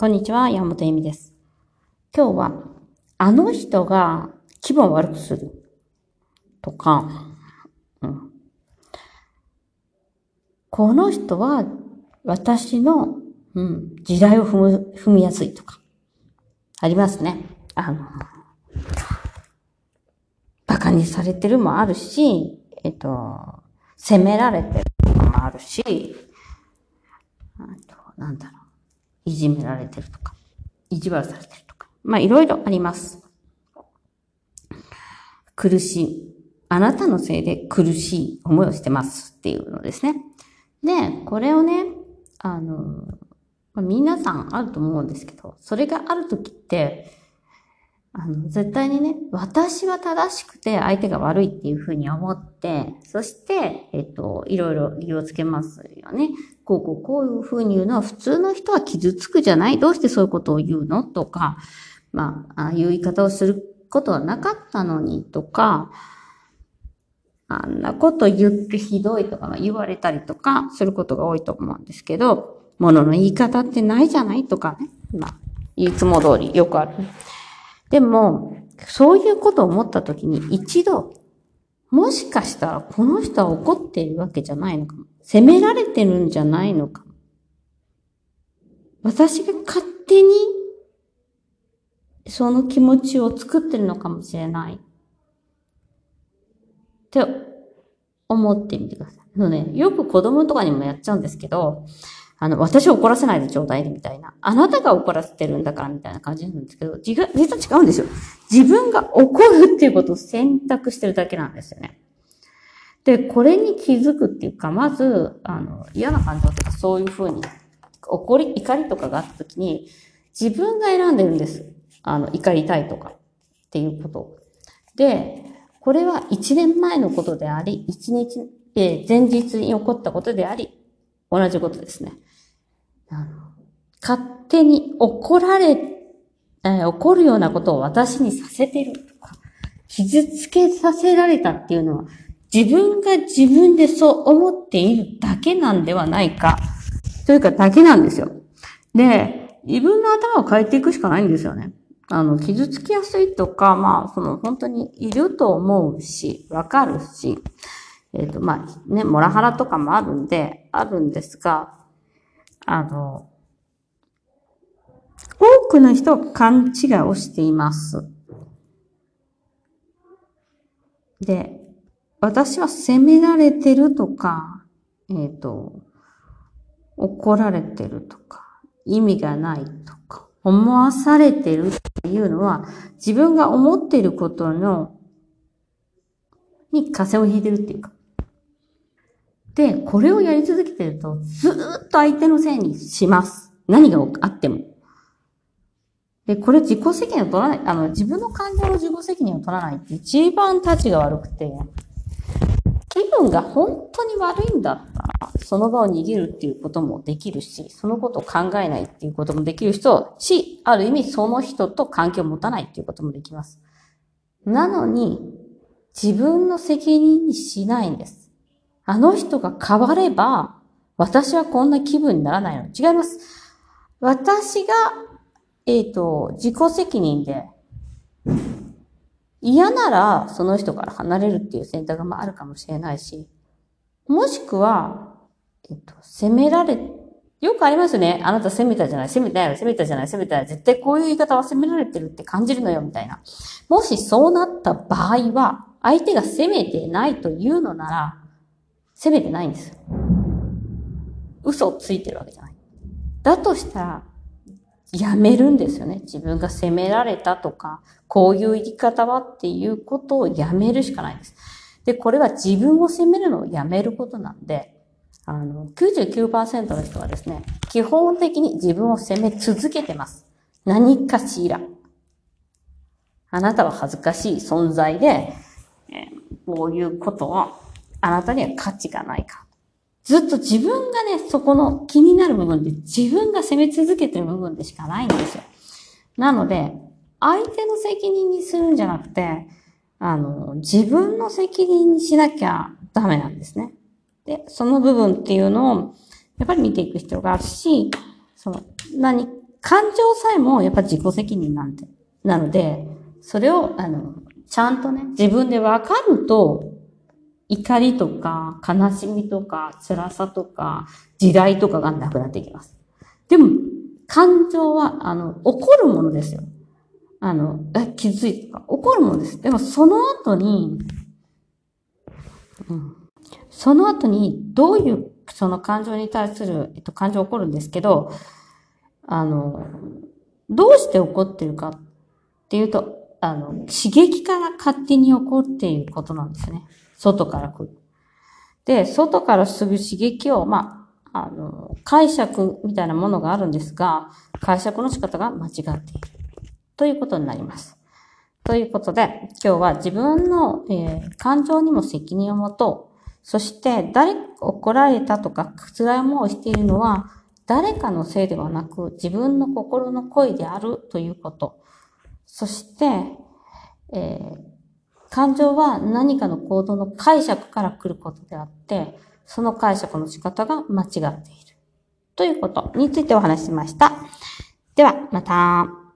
こんにちは、山本恵美です。今日は、あの人が気分を悪くするとか、うん、この人は私の、うん、時代を踏む踏みやすいとか、ありますね。あの、馬鹿にされてるもあるし、えっと、責められてるもあるし、あと、なんだろう。いじめられてるとか、意地悪されてるとか。まあ、いろいろあります。苦しい。あなたのせいで苦しい思いをしてますっていうのですね。で、これをね、あの、まあ、皆さんあると思うんですけど、それがあるときって、あの、絶対にね、私は正しくて相手が悪いっていうふうに思って、そして、えっと、いろいろ理由をつけますよね。こうこうこういうふうに言うのは普通の人は傷つくじゃないどうしてそういうことを言うの？とか、まあ、ああいう言い方をすることはなかったのにとか、あんなこと言ってひどいとか言われたりとかすることが多いと思うんですけど、物の言い方ってないじゃない？とかね。まあ、いつも通りよくある。でも、そういうことを思ったときに一度、もしかしたらこの人は怒っているわけじゃないのかも。責められてるんじゃないのかも。私が勝手にその気持ちを作ってるのかもしれない。って思ってみてください。あのね、よく子供とかにもやっちゃうんですけど、あの、私を怒らせないでちょうだいみたいな。あなたが怒らせてるんだからみたいな感じなんですけど、実は違うんですよ。自分が怒るっていうことを選択してるだけなんですよね。で、これに気づくっていうか、まず、あの、嫌な感情とかそういうふうに、怒り、怒りとかがあった時に、自分が選んでるんです。あの、怒りたいとか、っていうこと。で、これは一年前のことであり、一日、えー、前日に起こったことであり、同じことですね。あの勝手に怒られ、えー、怒るようなことを私にさせてるとか、傷つけさせられたっていうのは、自分が自分でそう思っているだけなんではないか。というか、だけなんですよ。で、自分の頭を変えていくしかないんですよね。あの、傷つきやすいとか、まあ、その、本当にいると思うし、わかるし、えっ、ー、と、まあ、ね、モラハラとかもあるんで、あるんですが、あの、多くの人は勘違いをしています。で、私は責められてるとか、えっ、ー、と、怒られてるとか、意味がないとか、思わされてるっていうのは、自分が思っていることの、に風邪を引いてるっていうか。で、これをやり続けてると、ずっと相手のせいにします。何があっても。で、これ自己責任を取らない、あの、自分の感情の自己責任を取らないって一番立ちが悪くて、気分が本当に悪いんだったら、その場を逃げるっていうこともできるし、そのことを考えないっていうこともできる人し、ある意味その人と関係を持たないっていうこともできます。なのに、自分の責任にしないんです。あの人が変われば、私はこんな気分にならないの。違います。私が、えっ、ー、と、自己責任で、嫌ならその人から離れるっていう選択もあるかもしれないし、もしくは、えっと、責められ、よくありますよね。あなた責めたじゃない、責めたよ、責めたじゃない、責めたよ。絶対こういう言い方は責められてるって感じるのよ、みたいな。もしそうなった場合は、相手が責めてないというのなら、責めてないんです。嘘をついてるわけじゃない。だとしたら、やめるんですよね。自分が責められたとか、こういう言い方はっていうことをやめるしかないんです。で、これは自分を責めるのをやめることなんで、あの、99%の人はですね、基本的に自分を責め続けてます。何かしら。あなたは恥ずかしい存在で、えこういうことは、あなたには価値がないか。ずっと自分がね、そこの気になる部分で自分が責め続けてる部分でしかないんですよ。なので、相手の責任にするんじゃなくて、あの、自分の責任にしなきゃダメなんですね。で、その部分っていうのを、やっぱり見ていく必要があるし、その、何感情さえもやっぱ自己責任なんで、なので、それを、あの、ちゃんとね、自分でわかると、怒りとか、悲しみとか、辛さとか、地雷とかがなくなっていきます。でも、感情は、あの、起こるものですよ。あの、気づいたか。起こるものです。でも、その後に、うん。その後に、どういう、その感情に対する、えっと、感情起こるんですけど、あの、どうして起こってるかっていうと、あの、刺激から勝手に起こっていることなんですね。外から来る。で、外からすぐ刺激を、まあ、あの、解釈みたいなものがあるんですが、解釈の仕方が間違っている。ということになります。ということで、今日は自分の、えー、感情にも責任を持とう。そして、誰怒られたとか、辛い思いをしているのは、誰かのせいではなく、自分の心の声であるということ。そして、えー、感情は何かの行動の解釈から来ることであって、その解釈の仕方が間違っている。ということについてお話ししました。では、また。